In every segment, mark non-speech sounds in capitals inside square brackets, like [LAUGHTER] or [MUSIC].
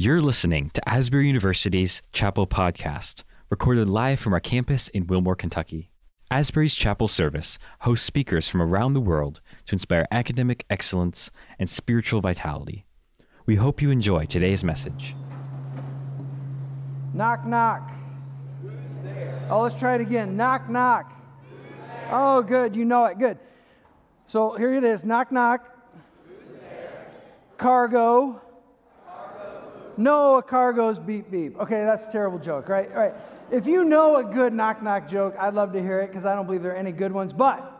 You're listening to Asbury University's Chapel Podcast, recorded live from our campus in Wilmore, Kentucky. Asbury's Chapel Service hosts speakers from around the world to inspire academic excellence and spiritual vitality. We hope you enjoy today's message. Knock, knock. Oh, let's try it again. Knock, knock. Oh, good. You know it. Good. So here it is. Knock, knock. Cargo. No, a car goes beep, beep. Okay, that's a terrible joke, right? All right. If you know a good knock, knock joke, I'd love to hear it because I don't believe there are any good ones. But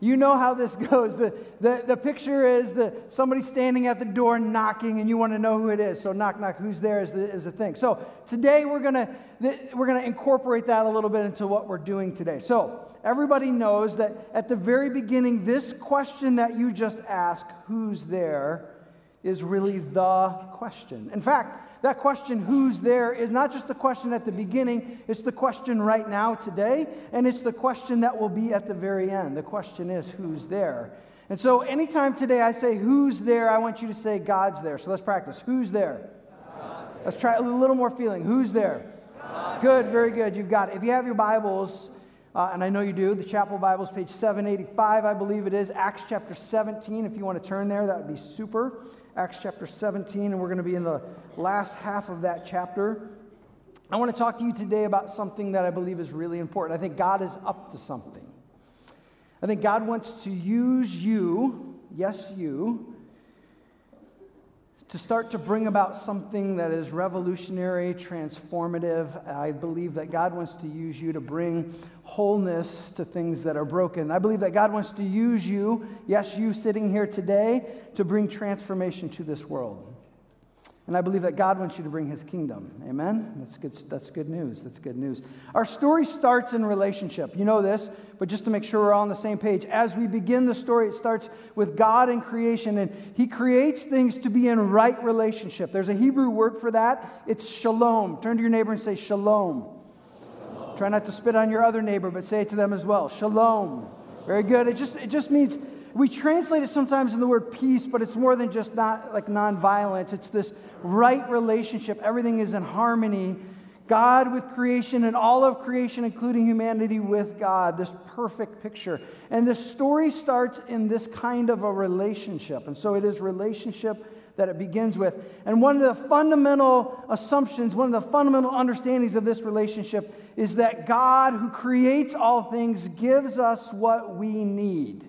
you know how this [LAUGHS] goes. The, the, the picture is the, somebody standing at the door knocking, and you want to know who it is. So, knock, knock, who's there is the, is the thing. So, today we're going to we're to incorporate that a little bit into what we're doing today. So, everybody knows that at the very beginning, this question that you just asked, who's there, is really the question. In fact, that question, who's there, is not just the question at the beginning, it's the question right now, today, and it's the question that will be at the very end. The question is, who's there? And so, anytime today I say, who's there, I want you to say, God's there. So let's practice. Who's there? Let's try a little more feeling. Who's there? Good, very good. You've got it. If you have your Bibles, uh, and I know you do, the Chapel Bibles, page 785, I believe it is, Acts chapter 17. If you want to turn there, that would be super. Acts chapter 17, and we're going to be in the last half of that chapter. I want to talk to you today about something that I believe is really important. I think God is up to something. I think God wants to use you, yes, you, to start to bring about something that is revolutionary, transformative. I believe that God wants to use you to bring wholeness to things that are broken. I believe that God wants to use you, yes, you sitting here today, to bring transformation to this world. And I believe that God wants you to bring his kingdom. Amen? That's good, that's good news. That's good news. Our story starts in relationship. You know this, but just to make sure we're all on the same page, as we begin the story, it starts with God and creation, and he creates things to be in right relationship. There's a Hebrew word for that. It's shalom. Turn to your neighbor and say shalom. shalom. Try not to spit on your other neighbor, but say it to them as well. Shalom. Very good. It just, it just means we translate it sometimes in the word peace, but it's more than just not like nonviolence. It's this right relationship. Everything is in harmony. God with creation and all of creation, including humanity with God, this perfect picture. And this story starts in this kind of a relationship. And so it is relationship that it begins with. And one of the fundamental assumptions, one of the fundamental understandings of this relationship is that God, who creates all things, gives us what we need.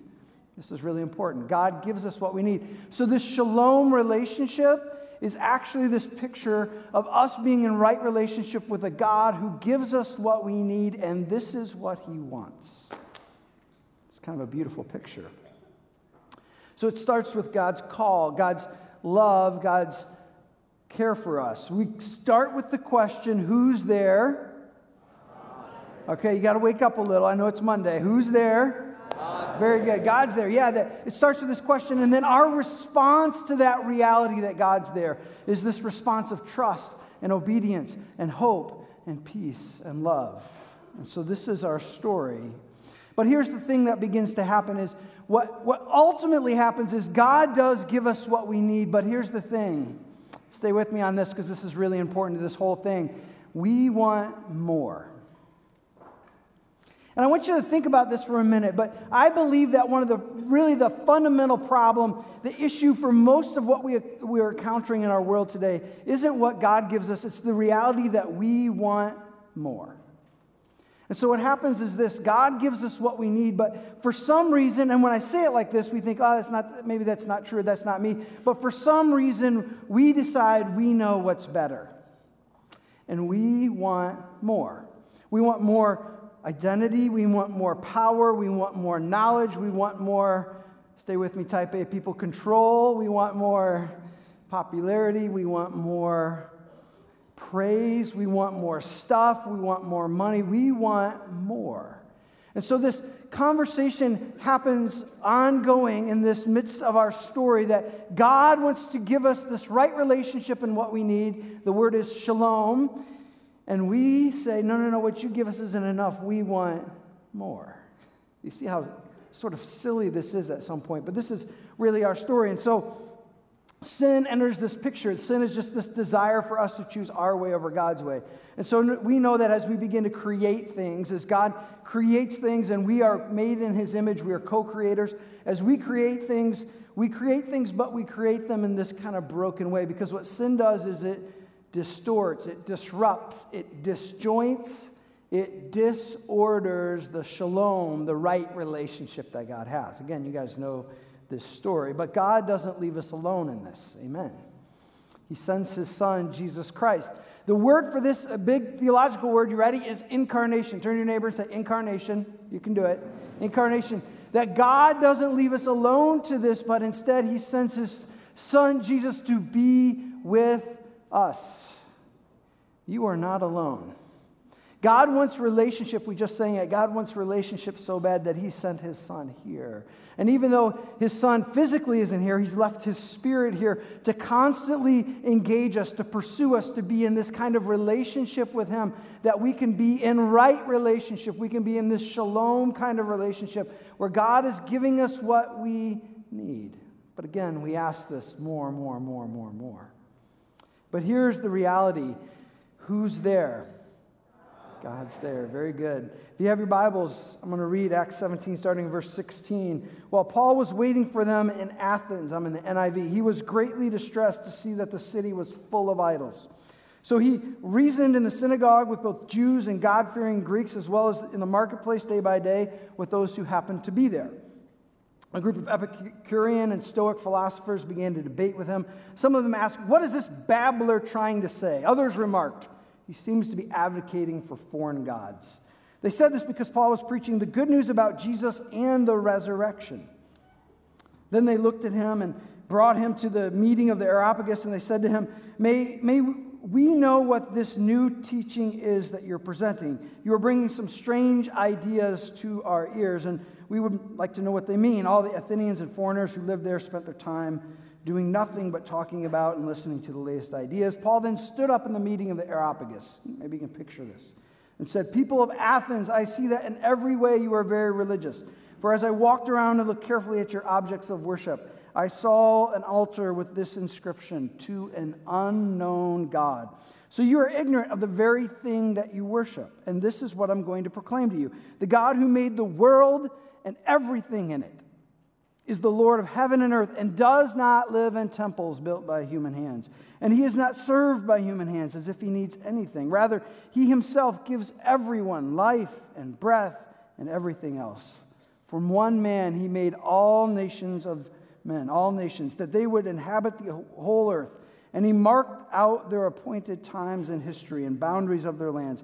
This is really important. God gives us what we need. So, this shalom relationship is actually this picture of us being in right relationship with a God who gives us what we need, and this is what He wants. It's kind of a beautiful picture. So, it starts with God's call, God's love, God's care for us. We start with the question who's there? Okay, you got to wake up a little. I know it's Monday. Who's there? Very good. God's there. Yeah, that, it starts with this question, and then our response to that reality that God's there is this response of trust and obedience and hope and peace and love. And so this is our story. But here's the thing that begins to happen is what, what ultimately happens is God does give us what we need, but here's the thing. Stay with me on this because this is really important to this whole thing. We want more. And I want you to think about this for a minute, but I believe that one of the really the fundamental problem, the issue for most of what we, we are encountering in our world today, isn't what God gives us, it's the reality that we want more. And so what happens is this God gives us what we need, but for some reason, and when I say it like this, we think, oh, that's not, maybe that's not true, that's not me. But for some reason, we decide we know what's better. And we want more. We want more identity, we want more power, we want more knowledge, we want more, stay with me, type A people control, we want more popularity, we want more praise, we want more stuff, we want more money, we want more. And so this conversation happens ongoing in this midst of our story that God wants to give us this right relationship and what we need. The word is shalom and we say, no, no, no, what you give us isn't enough. We want more. You see how sort of silly this is at some point, but this is really our story. And so sin enters this picture. Sin is just this desire for us to choose our way over God's way. And so we know that as we begin to create things, as God creates things and we are made in his image, we are co creators. As we create things, we create things, but we create them in this kind of broken way because what sin does is it distorts, it disrupts, it disjoints, it disorders the shalom, the right relationship that God has. Again, you guys know this story. But God doesn't leave us alone in this. Amen. He sends his son, Jesus Christ. The word for this, a big theological word, you ready, is incarnation. Turn to your neighbor and say, incarnation. You can do it. Incarnation. That God doesn't leave us alone to this, but instead he sends his son, Jesus, to be with us. You are not alone. God wants relationship. We just saying it. God wants relationship so bad that He sent His Son here. And even though His Son physically isn't here, He's left His Spirit here to constantly engage us, to pursue us, to be in this kind of relationship with Him, that we can be in right relationship. We can be in this shalom kind of relationship where God is giving us what we need. But again, we ask this more, and more, and more, and more, and more. But here's the reality who's there? God's there. Very good. If you have your Bibles, I'm going to read Acts 17, starting in verse 16. While Paul was waiting for them in Athens, I'm in the NIV, he was greatly distressed to see that the city was full of idols. So he reasoned in the synagogue with both Jews and God fearing Greeks, as well as in the marketplace day by day with those who happened to be there. A group of Epicurean and Stoic philosophers began to debate with him. Some of them asked, What is this babbler trying to say? Others remarked, he seems to be advocating for foreign gods. They said this because Paul was preaching the good news about Jesus and the resurrection. Then they looked at him and brought him to the meeting of the Areopagus, and they said to him, May, may we know what this new teaching is that you're presenting. You are bringing some strange ideas to our ears, and we would like to know what they mean. All the Athenians and foreigners who lived there spent their time doing nothing but talking about and listening to the latest ideas. Paul then stood up in the meeting of the Areopagus. Maybe you can picture this. And said, People of Athens, I see that in every way you are very religious. For as I walked around and looked carefully at your objects of worship, I saw an altar with this inscription to an unknown God. So you are ignorant of the very thing that you worship. And this is what I'm going to proclaim to you the God who made the world and everything in it is the Lord of heaven and earth and does not live in temples built by human hands. And he is not served by human hands as if he needs anything. Rather, he himself gives everyone life and breath and everything else. From one man, he made all nations of men, all nations, that they would inhabit the whole earth. And he marked out their appointed times in history and boundaries of their lands.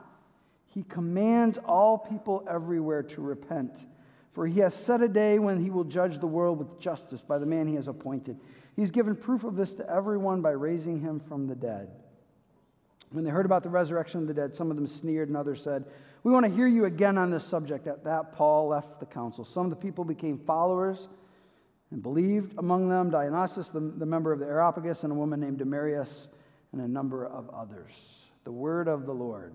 he commands all people everywhere to repent for he has set a day when he will judge the world with justice by the man he has appointed. He's given proof of this to everyone by raising him from the dead. When they heard about the resurrection of the dead, some of them sneered and others said, We want to hear you again on this subject. At that, Paul left the council. Some of the people became followers and believed, among them Dionysius, the, the member of the Areopagus, and a woman named Damaris, and a number of others. The word of the Lord.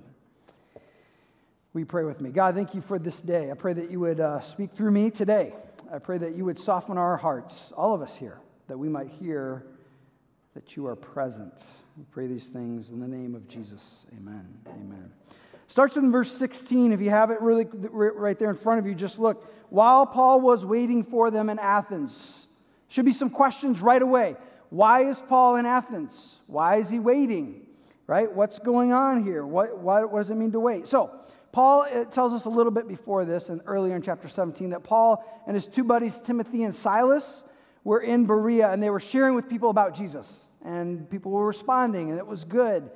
We pray with me? God, thank you for this day. I pray that you would uh, speak through me today. I pray that you would soften our hearts, all of us here, that we might hear that you are present. We pray these things in the name of Jesus. Amen. Amen. Starts in verse 16. If you have it really right there in front of you, just look. While Paul was waiting for them in Athens, should be some questions right away. Why is Paul in Athens? Why is he waiting? Right? What's going on here? What, what, what does it mean to wait? So, Paul tells us a little bit before this and earlier in chapter 17 that Paul and his two buddies, Timothy and Silas, were in Berea and they were sharing with people about Jesus. And people were responding, and it was good.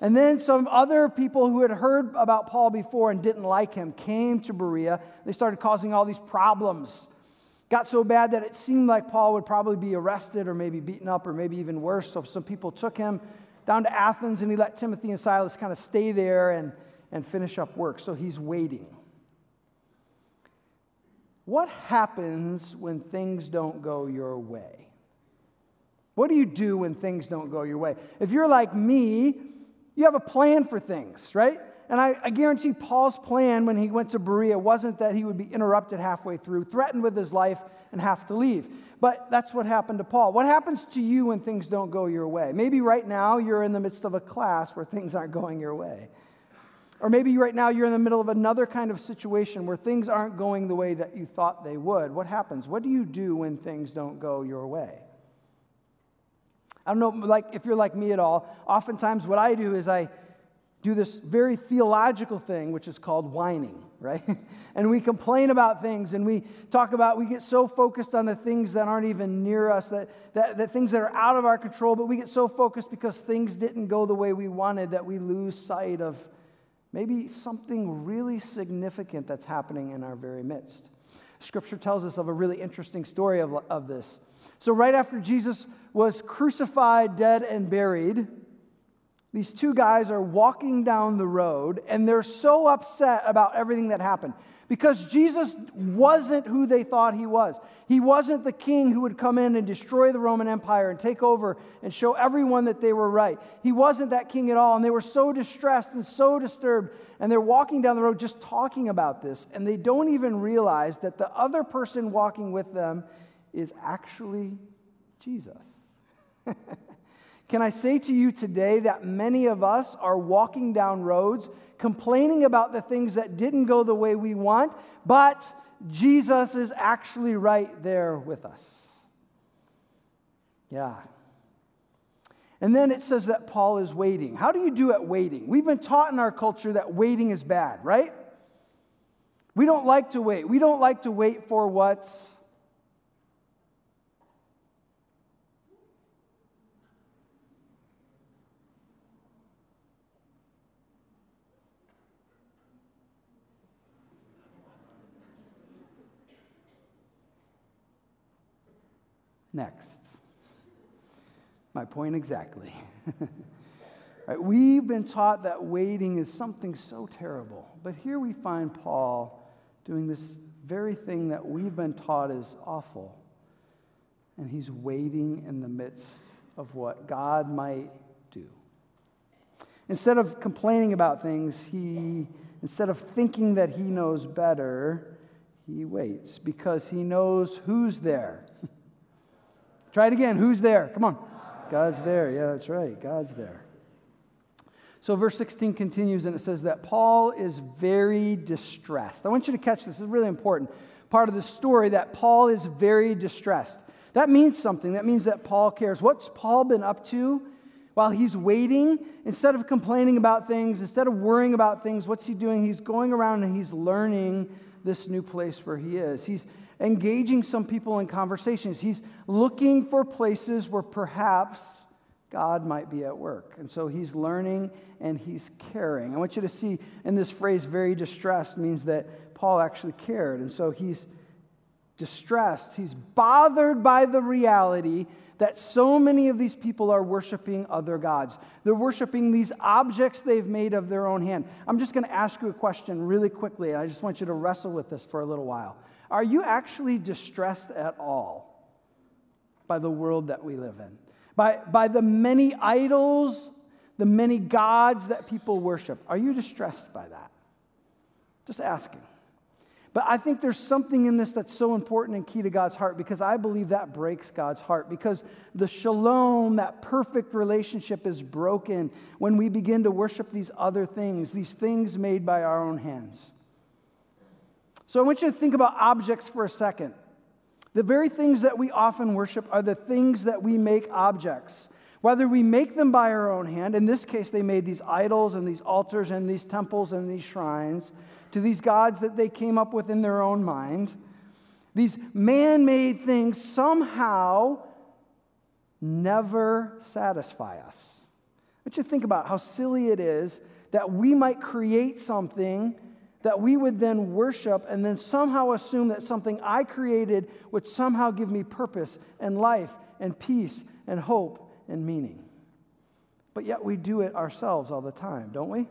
And then some other people who had heard about Paul before and didn't like him came to Berea. They started causing all these problems. Got so bad that it seemed like Paul would probably be arrested or maybe beaten up or maybe even worse. So some people took him down to Athens and he let Timothy and Silas kind of stay there and, and finish up work. So he's waiting. What happens when things don't go your way? What do you do when things don't go your way? If you're like me, you have a plan for things, right? And I, I, guarantee Paul's plan when he went to Berea wasn't that he would be interrupted halfway through, threatened with his life, and have to leave. But that's what happened to Paul. What happens to you when things don't go your way? Maybe right now you're in the midst of a class where things aren't going your way. Or maybe right now you're in the middle of another kind of situation where things aren't going the way that you thought they would. What happens? What do you do when things don't go your way? I don't know, like if you're like me at all, oftentimes what I do is I do this very theological thing, which is called whining, right? [LAUGHS] and we complain about things and we talk about, we get so focused on the things that aren't even near us, that, that, that things that are out of our control, but we get so focused because things didn't go the way we wanted that we lose sight of maybe something really significant that's happening in our very midst. Scripture tells us of a really interesting story of, of this. So, right after Jesus was crucified, dead, and buried, these two guys are walking down the road and they're so upset about everything that happened because Jesus wasn't who they thought he was. He wasn't the king who would come in and destroy the Roman Empire and take over and show everyone that they were right. He wasn't that king at all. And they were so distressed and so disturbed. And they're walking down the road just talking about this. And they don't even realize that the other person walking with them is actually Jesus. [LAUGHS] Can I say to you today that many of us are walking down roads complaining about the things that didn't go the way we want, but Jesus is actually right there with us? Yeah. And then it says that Paul is waiting. How do you do at waiting? We've been taught in our culture that waiting is bad, right? We don't like to wait. We don't like to wait for what's next. My point exactly. [LAUGHS] right, we've been taught that waiting is something so terrible, but here we find Paul doing this very thing that we've been taught is awful. And he's waiting in the midst of what God might do. Instead of complaining about things, he, instead of thinking that he knows better, he waits because he knows who's there. [LAUGHS] Try it again. Who's there? Come on. God's there. Yeah, that's right. God's there. So, verse 16 continues and it says that Paul is very distressed. I want you to catch this. This is really important part of the story that Paul is very distressed. That means something. That means that Paul cares. What's Paul been up to while he's waiting? Instead of complaining about things, instead of worrying about things, what's he doing? He's going around and he's learning this new place where he is. He's engaging some people in conversations. He's looking for places where perhaps God might be at work. And so he's learning and he's caring. I want you to see in this phrase, very distressed, means that Paul actually cared. And so he's distressed. He's bothered by the reality that so many of these people are worshiping other gods. They're worshiping these objects they've made of their own hand. I'm just going to ask you a question really quickly, and I just want you to wrestle with this for a little while. Are you actually distressed at all by the world that we live in? By, by the many idols, the many gods that people worship? Are you distressed by that? Just asking. But I think there's something in this that's so important and key to God's heart because I believe that breaks God's heart. Because the shalom, that perfect relationship, is broken when we begin to worship these other things, these things made by our own hands. So I want you to think about objects for a second. The very things that we often worship are the things that we make objects. Whether we make them by our own hand, in this case, they made these idols and these altars and these temples and these shrines to these gods that they came up with in their own mind. These man made things somehow never satisfy us. Want you think about how silly it is that we might create something that we would then worship and then somehow assume that something I created would somehow give me purpose and life and peace and hope and meaning. But yet we do it ourselves all the time, don't we?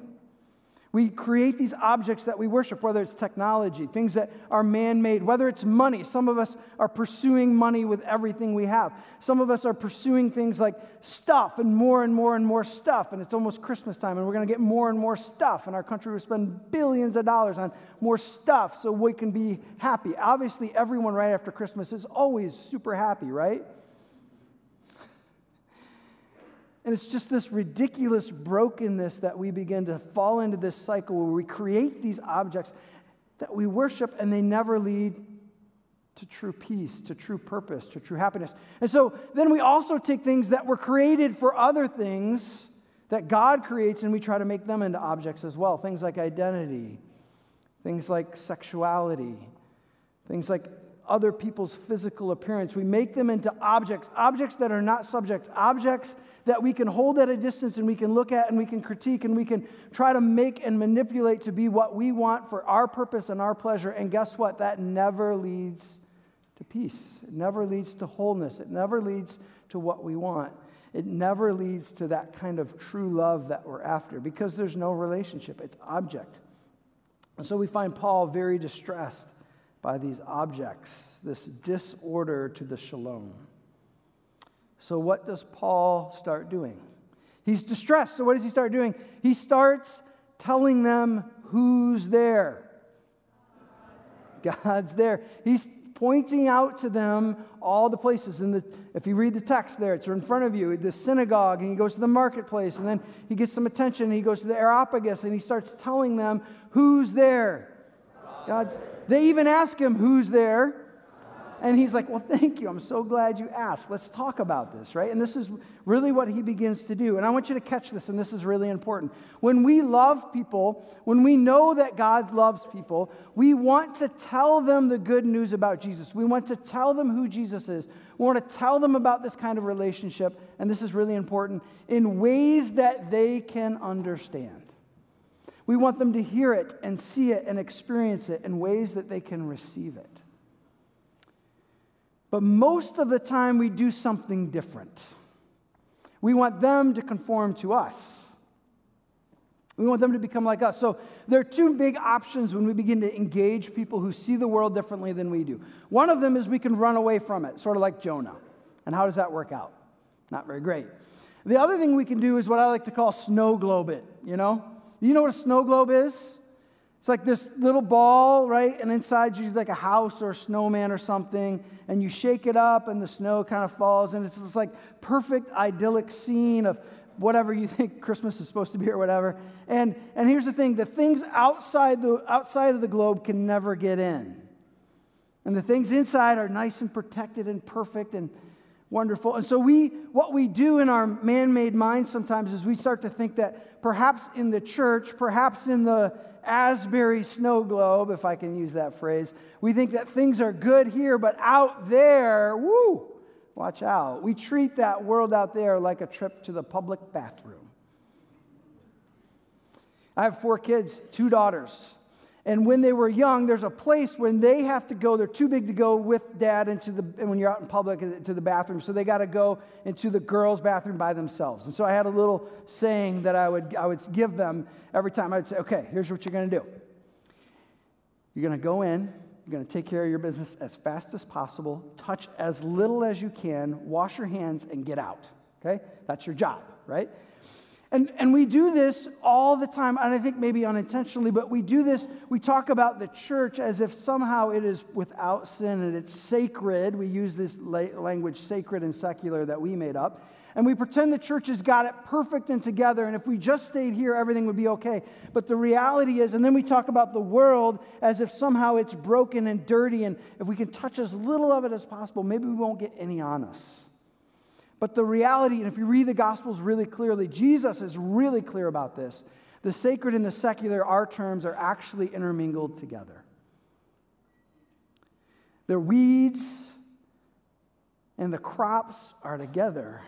We create these objects that we worship, whether it's technology, things that are man made, whether it's money. Some of us are pursuing money with everything we have. Some of us are pursuing things like stuff and more and more and more stuff. And it's almost Christmas time, and we're going to get more and more stuff. And our country will spend billions of dollars on more stuff so we can be happy. Obviously, everyone right after Christmas is always super happy, right? And it's just this ridiculous brokenness that we begin to fall into this cycle where we create these objects that we worship and they never lead to true peace, to true purpose, to true happiness. And so then we also take things that were created for other things that God creates and we try to make them into objects as well. Things like identity, things like sexuality, things like other people's physical appearance. We make them into objects, objects that are not subjects, objects that we can hold at a distance and we can look at and we can critique and we can try to make and manipulate to be what we want for our purpose and our pleasure. And guess what? That never leads to peace. It never leads to wholeness. It never leads to what we want. It never leads to that kind of true love that we're after because there's no relationship, it's object. And so we find Paul very distressed by these objects, this disorder to the shalom. So, what does Paul start doing? He's distressed. So, what does he start doing? He starts telling them who's there. God's there. He's pointing out to them all the places. And if you read the text there, it's in front of you the synagogue, and he goes to the marketplace, and then he gets some attention, and he goes to the Areopagus, and he starts telling them who's there. God's. They even ask him who's there. And he's like, Well, thank you. I'm so glad you asked. Let's talk about this, right? And this is really what he begins to do. And I want you to catch this, and this is really important. When we love people, when we know that God loves people, we want to tell them the good news about Jesus. We want to tell them who Jesus is. We want to tell them about this kind of relationship, and this is really important, in ways that they can understand. We want them to hear it and see it and experience it in ways that they can receive it. But most of the time, we do something different. We want them to conform to us. We want them to become like us. So there are two big options when we begin to engage people who see the world differently than we do. One of them is we can run away from it, sort of like Jonah. And how does that work out? Not very great. The other thing we can do is what I like to call snow globe it, you know? You know what a snow globe is? It's like this little ball, right? And inside you like a house or a snowman or something, and you shake it up and the snow kind of falls, and it's this like perfect idyllic scene of whatever you [LAUGHS] think Christmas is supposed to be or whatever. And and here's the thing: the things outside the outside of the globe can never get in. And the things inside are nice and protected and perfect and wonderful. And so we what we do in our man-made mind sometimes is we start to think that perhaps in the church, perhaps in the Asbury snow globe, if I can use that phrase. We think that things are good here, but out there, woo, watch out. We treat that world out there like a trip to the public bathroom. I have four kids, two daughters. And when they were young, there's a place when they have to go, they're too big to go with dad into the, when you're out in public uh, to the bathroom. So they got to go into the girls' bathroom by themselves. And so I had a little saying that I would, I would give them every time. I'd say, okay, here's what you're going to do. You're going to go in, you're going to take care of your business as fast as possible, touch as little as you can, wash your hands, and get out. Okay? That's your job, right? And, and we do this all the time, and I think maybe unintentionally, but we do this. We talk about the church as if somehow it is without sin and it's sacred. We use this language, sacred and secular, that we made up. And we pretend the church has got it perfect and together, and if we just stayed here, everything would be okay. But the reality is, and then we talk about the world as if somehow it's broken and dirty, and if we can touch as little of it as possible, maybe we won't get any on us. But the reality, and if you read the Gospels really clearly, Jesus is really clear about this. The sacred and the secular, our terms, are actually intermingled together. The weeds and the crops are together.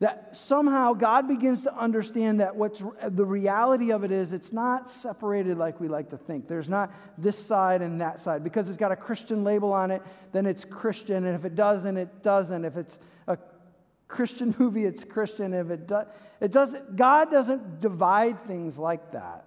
That somehow God begins to understand that what's the reality of it is it's not separated like we like to think. There's not this side and that side. Because it's got a Christian label on it, then it's Christian. And if it doesn't, it doesn't. If it's a Christian [LAUGHS] movie, it's Christian. If it, does, it doesn't, God doesn't divide things like that.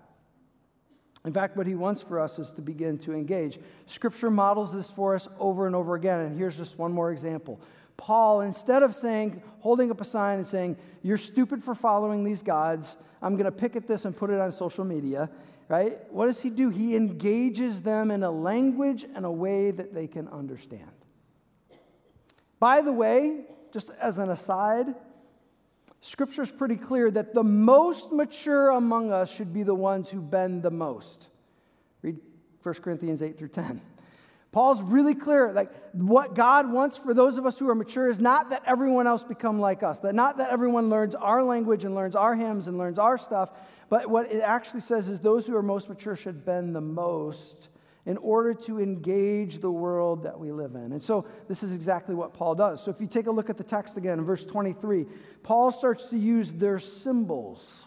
In fact, what he wants for us is to begin to engage. Scripture models this for us over and over again. And here's just one more example. Paul, instead of saying, holding up a sign and saying, You're stupid for following these gods, I'm going to pick at this and put it on social media, right? What does he do? He engages them in a language and a way that they can understand. By the way, just as an aside, Scripture is pretty clear that the most mature among us should be the ones who bend the most. Read 1 Corinthians 8 through 10. Paul's really clear like what God wants for those of us who are mature is not that everyone else become like us, that not that everyone learns our language and learns our hymns and learns our stuff, but what it actually says is those who are most mature should bend the most in order to engage the world that we live in. And so this is exactly what Paul does. So if you take a look at the text again in verse 23, Paul starts to use their symbols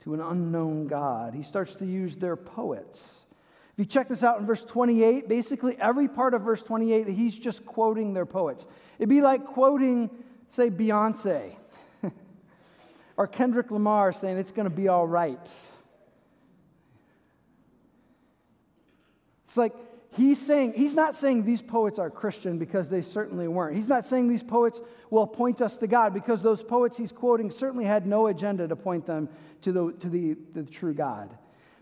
to an unknown God. He starts to use their poets. If you check this out in verse 28, basically every part of verse 28, he's just quoting their poets. It'd be like quoting, say, Beyonce [LAUGHS] or Kendrick Lamar saying it's going to be all right. It's like he's saying, he's not saying these poets are Christian because they certainly weren't. He's not saying these poets will point us to God because those poets he's quoting certainly had no agenda to point them to the, to the, the true God.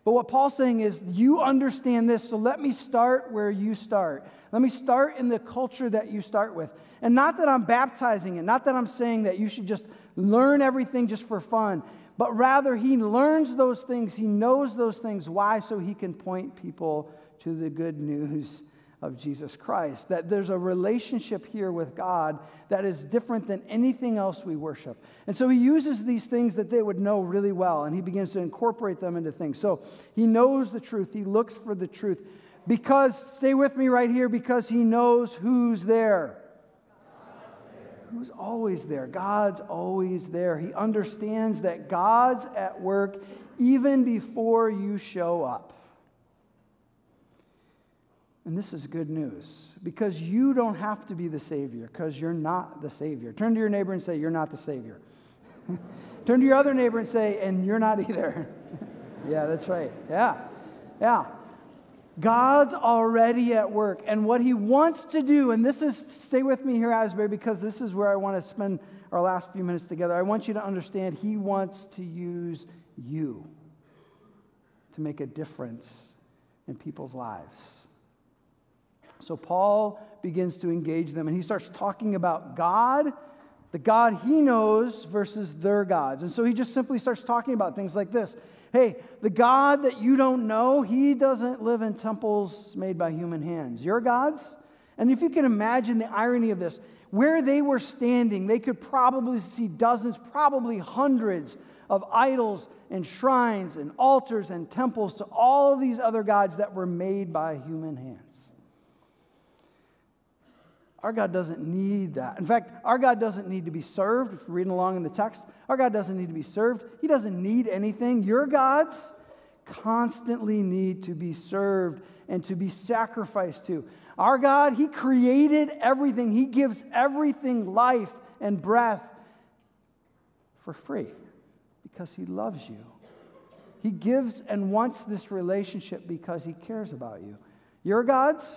But what Paul's saying is, you understand this, so let me start where you start. Let me start in the culture that you start with. And not that I'm baptizing it, not that I'm saying that you should just learn everything just for fun, but rather he learns those things, he knows those things. Why? So he can point people to the good news of Jesus Christ. That there's a relationship here with God that is different than anything else we worship. And so he uses these things that they would know really well and he begins to incorporate them into things. So he knows the truth, he looks for the truth. Because, stay with me right here, because he knows who's there. Who's always there? God's always there. He understands that God's at work even before you show up. And this is good news because you don't have to be the Savior because you're not the Savior. Turn to your neighbor and say, You're not the Savior. [LAUGHS] Turn to your other neighbor and say, And you're not either. [LAUGHS] yeah, that's right. Yeah. Yeah. God's already at work. And what He wants to do, and this is, stay with me here, Asbury, because this is where I want to spend our last few minutes together. I want you to understand He wants to use you to make a difference in people's lives. So Paul begins to engage them and he starts talking about God, the God he knows versus their gods. And so he just simply starts talking about things like this Hey, the God that you don't know, he doesn't live in temples made by human hands. Your gods? And if you can imagine the irony of this, where they were standing, they could probably see dozens, probably hundreds of idols and shrines and altars and temples to all of these other gods that were made by human hands. Our God doesn't need that. In fact, our God doesn't need to be served. If you're reading along in the text, our God doesn't need to be served. He doesn't need anything. Your gods constantly need to be served and to be sacrificed to. Our God, He created everything, He gives everything life and breath for free because He loves you. He gives and wants this relationship because He cares about you. Your gods,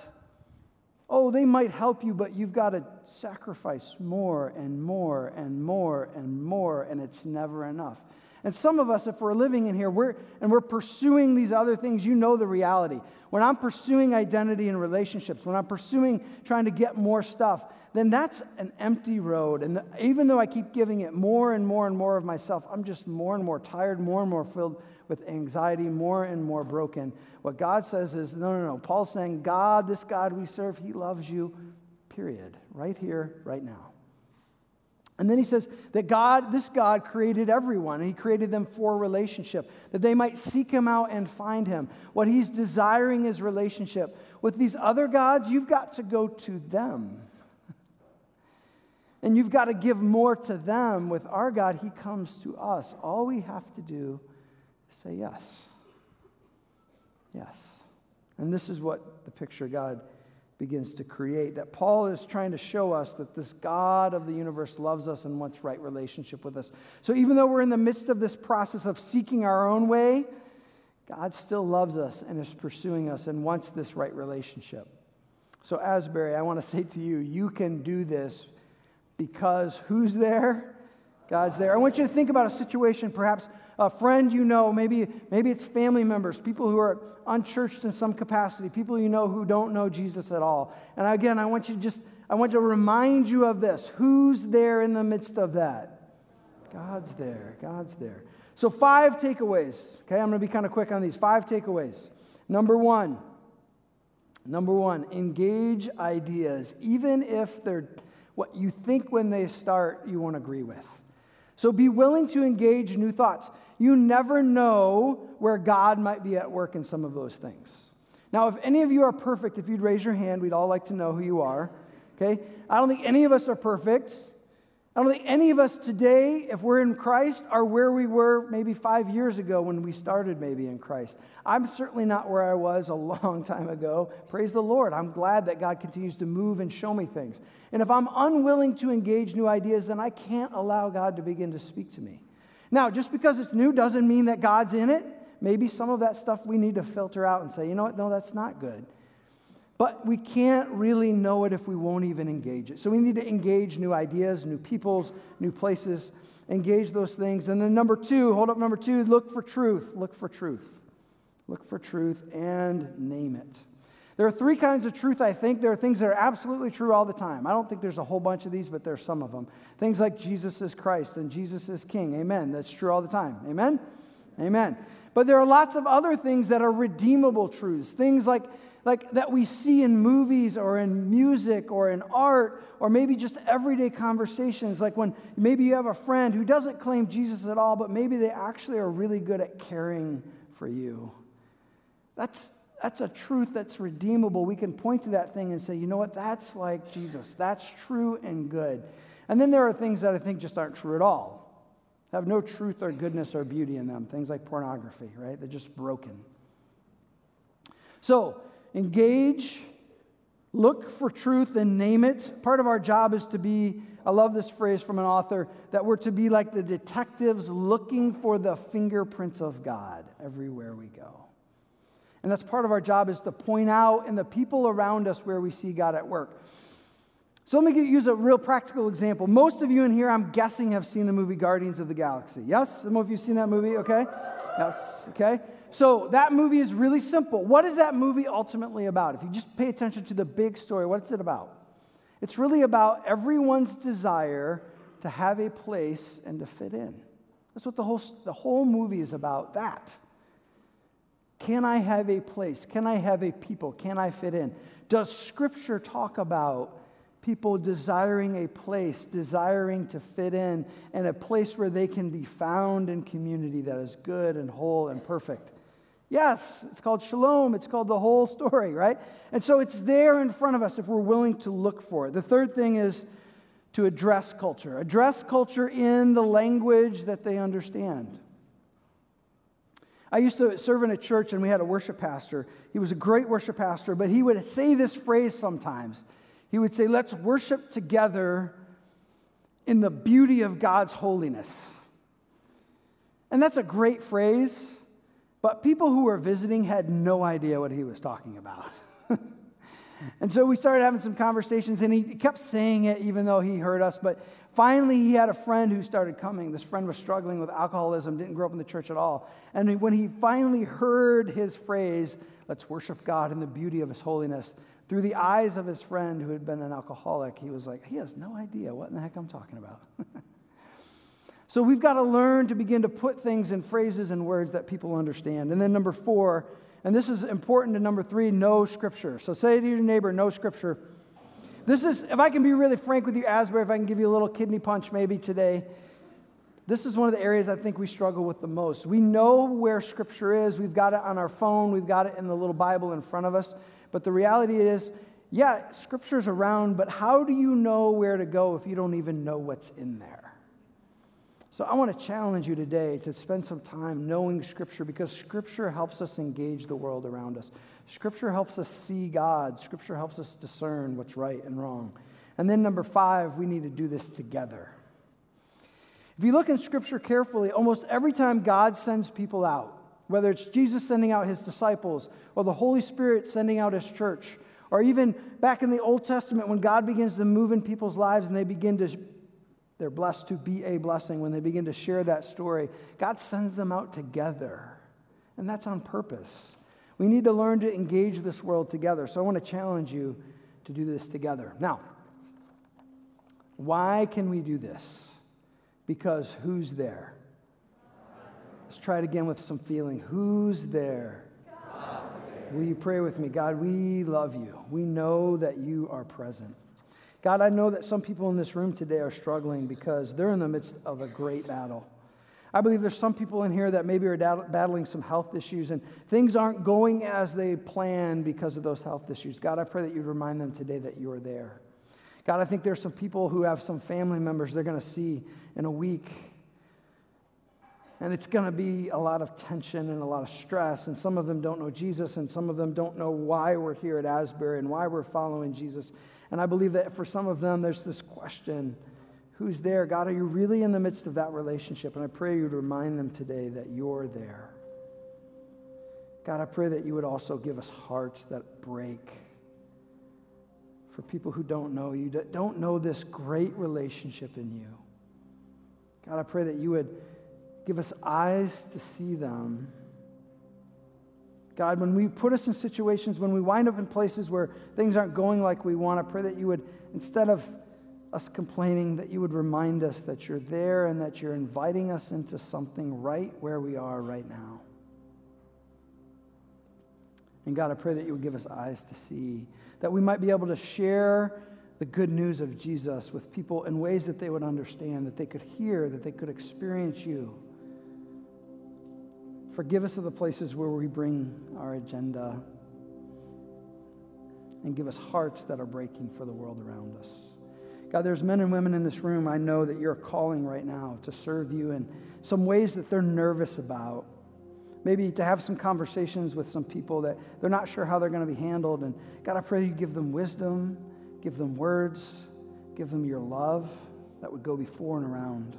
Oh, they might help you, but you've got to sacrifice more and more and more and more, and it's never enough. And some of us, if we're living in here we're, and we're pursuing these other things, you know the reality. When I'm pursuing identity and relationships, when I'm pursuing trying to get more stuff, then that's an empty road. And even though I keep giving it more and more and more of myself, I'm just more and more tired, more and more filled with anxiety, more and more broken. What God says is no, no, no. Paul's saying, God, this God we serve, he loves you, period. Right here, right now. And then he says that God, this God created everyone, he created them for relationship, that they might seek him out and find him. What he's desiring is relationship. With these other gods, you've got to go to them. [LAUGHS] And you've got to give more to them. With our God, he comes to us. All we have to do is say yes. Yes. And this is what the picture God begins to create. That Paul is trying to show us that this God of the universe loves us and wants right relationship with us. So even though we're in the midst of this process of seeking our own way, God still loves us and is pursuing us and wants this right relationship. So, Asbury, I want to say to you, you can do this because who's there? God's there. I want you to think about a situation, perhaps a friend you know, maybe, maybe it's family members, people who are unchurched in some capacity, people you know who don't know Jesus at all. And again, I want you to just, I want to remind you of this. Who's there in the midst of that? God's there. God's there. So, five takeaways. Okay, I'm going to be kind of quick on these. Five takeaways. Number one, number one, engage ideas, even if they're what you think when they start you won't agree with. So be willing to engage new thoughts. You never know where God might be at work in some of those things. Now, if any of you are perfect, if you'd raise your hand, we'd all like to know who you are. Okay? I don't think any of us are perfect. I don't think any of us today, if we're in Christ, are where we were maybe five years ago when we started maybe in Christ. I'm certainly not where I was a [LAUGHS] long time ago. Praise the Lord. I'm glad that God continues to move and show me things. And if I'm unwilling to engage new ideas, then I can't allow God to begin to speak to me. Now, just because it's new doesn't mean that God's in it. Maybe some of that stuff we need to filter out and say, you know what, no, that's not good. But we can't really know it if we won't even engage it. So we need to engage new ideas, new peoples, new places, engage those things. And then number two, hold up number two, look for truth. Look for truth. Look for truth and name it. There are three kinds of truth, I think. There are things that are absolutely true all the time. I don't think there's a whole bunch of these, but there's some of them. Things like Jesus is Christ and Jesus is King. Amen. That's true all the time. Amen? Amen. But there are lots of other things that are redeemable truths. Things like like that we see in movies or in music or in art or maybe just everyday conversations. Like when maybe you have a friend who doesn't claim Jesus at all but maybe they actually are really good at caring for you. That's that's a truth that's redeemable. We can point to that thing and say you know what? That's like Jesus. That's true and good. And then there are things that I think just aren't true at all have no truth or goodness or beauty in them things like pornography right they're just broken so engage, look for truth, and name it. Part of our job is to be, I love this phrase from an author, that we're to be like the detectives looking for the fingerprints of God everywhere we go. And that's part of our job is to point out in the people around us where we see God at work. So let me use a real practical example. Most of you in here, I'm guessing, have seen the movie Guardians of the Galaxy. Yes? Some of you have seen that movie? Okay. Yes. Okay. So that movie is really simple. What is that movie ultimately about? If you just pay attention to the big story, what's it about? It's really about everyone's desire to have a place and to fit in. That's what the whole, the whole movie is about that. Can I have a place? Can I have a people? Can I fit in? Does Scripture talk about people desiring a place, desiring to fit in, and a place where they can be found in community that is good and whole and perfect? Yes, it's called shalom. It's called the whole story, right? And so it's there in front of us if we're willing to look for it. The third thing is to address culture. Address culture in the language that they understand. I used to serve in a church and we had a worship pastor. He was a great worship pastor, but he would say this phrase sometimes. He would say, Let's worship together in the beauty of God's holiness. And that's a great phrase. But people who were visiting had no idea what he was talking about. [LAUGHS] and so we started having some conversations, and he kept saying it even though he heard us. But finally, he had a friend who started coming. This friend was struggling with alcoholism, didn't grow up in the church at all. And when he finally heard his phrase, let's worship God in the beauty of his holiness, through the eyes of his friend who had been an alcoholic, he was like, he has no idea what in the heck I'm talking about. [LAUGHS] So we've got to learn to begin to put things in phrases and words that people understand. And then number four, and this is important to number three, know scripture. So say to your neighbor, know scripture. This is, if I can be really frank with you, Asbury, if I can give you a little kidney punch maybe today, this is one of the areas I think we struggle with the most. We know where scripture is, we've got it on our phone, we've got it in the little Bible in front of us. But the reality is, yeah, scripture's around, but how do you know where to go if you don't even know what's in there? So I want to challenge you today to spend some time knowing Scripture because Scripture helps us engage the world around us. Scripture helps us see God. Scripture helps us discern what's right and wrong. And then, number five, we need to do this together. If you look in Scripture carefully, almost every time God sends people out, whether it's Jesus sending out his disciples or the Holy Spirit sending out his church, or even back in the Old Testament when God begins to move in people's lives and they begin to they're blessed to be a blessing when they begin to share that story. God sends them out together, and that's on purpose. We need to learn to engage this world together. So I want to challenge you to do this together. Now, why can we do this? Because who's there? Let's try it again with some feeling. Who's there? Will you pray with me? God, we love you. We know that you are present. God, I know that some people in this room today are struggling because they're in the midst of a great battle. I believe there's some people in here that maybe are battling some health issues and things aren't going as they planned because of those health issues. God, I pray that you'd remind them today that you're there. God, I think there's some people who have some family members they're going to see in a week. And it's going to be a lot of tension and a lot of stress. And some of them don't know Jesus, and some of them don't know why we're here at Asbury and why we're following Jesus. And I believe that for some of them, there's this question who's there? God, are you really in the midst of that relationship? And I pray you'd remind them today that you're there. God, I pray that you would also give us hearts that break for people who don't know you, that don't know this great relationship in you. God, I pray that you would give us eyes to see them God, when we put us in situations, when we wind up in places where things aren't going like we want, I pray that you would, instead of us complaining, that you would remind us that you're there and that you're inviting us into something right where we are right now. And God, I pray that you would give us eyes to see, that we might be able to share the good news of Jesus with people in ways that they would understand, that they could hear, that they could experience you. Forgive us of the places where we bring our agenda. And give us hearts that are breaking for the world around us. God, there's men and women in this room I know that you're calling right now to serve you in some ways that they're nervous about. Maybe to have some conversations with some people that they're not sure how they're going to be handled. And God, I pray you give them wisdom, give them words, give them your love that would go before and around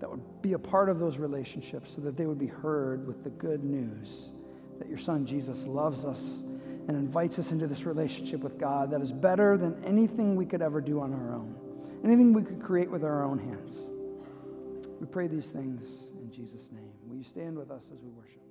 that would be a part of those relationships so that they would be heard with the good news that your son Jesus loves us and invites us into this relationship with God that is better than anything we could ever do on our own, anything we could create with our own hands. We pray these things in Jesus' name. Will you stand with us as we worship?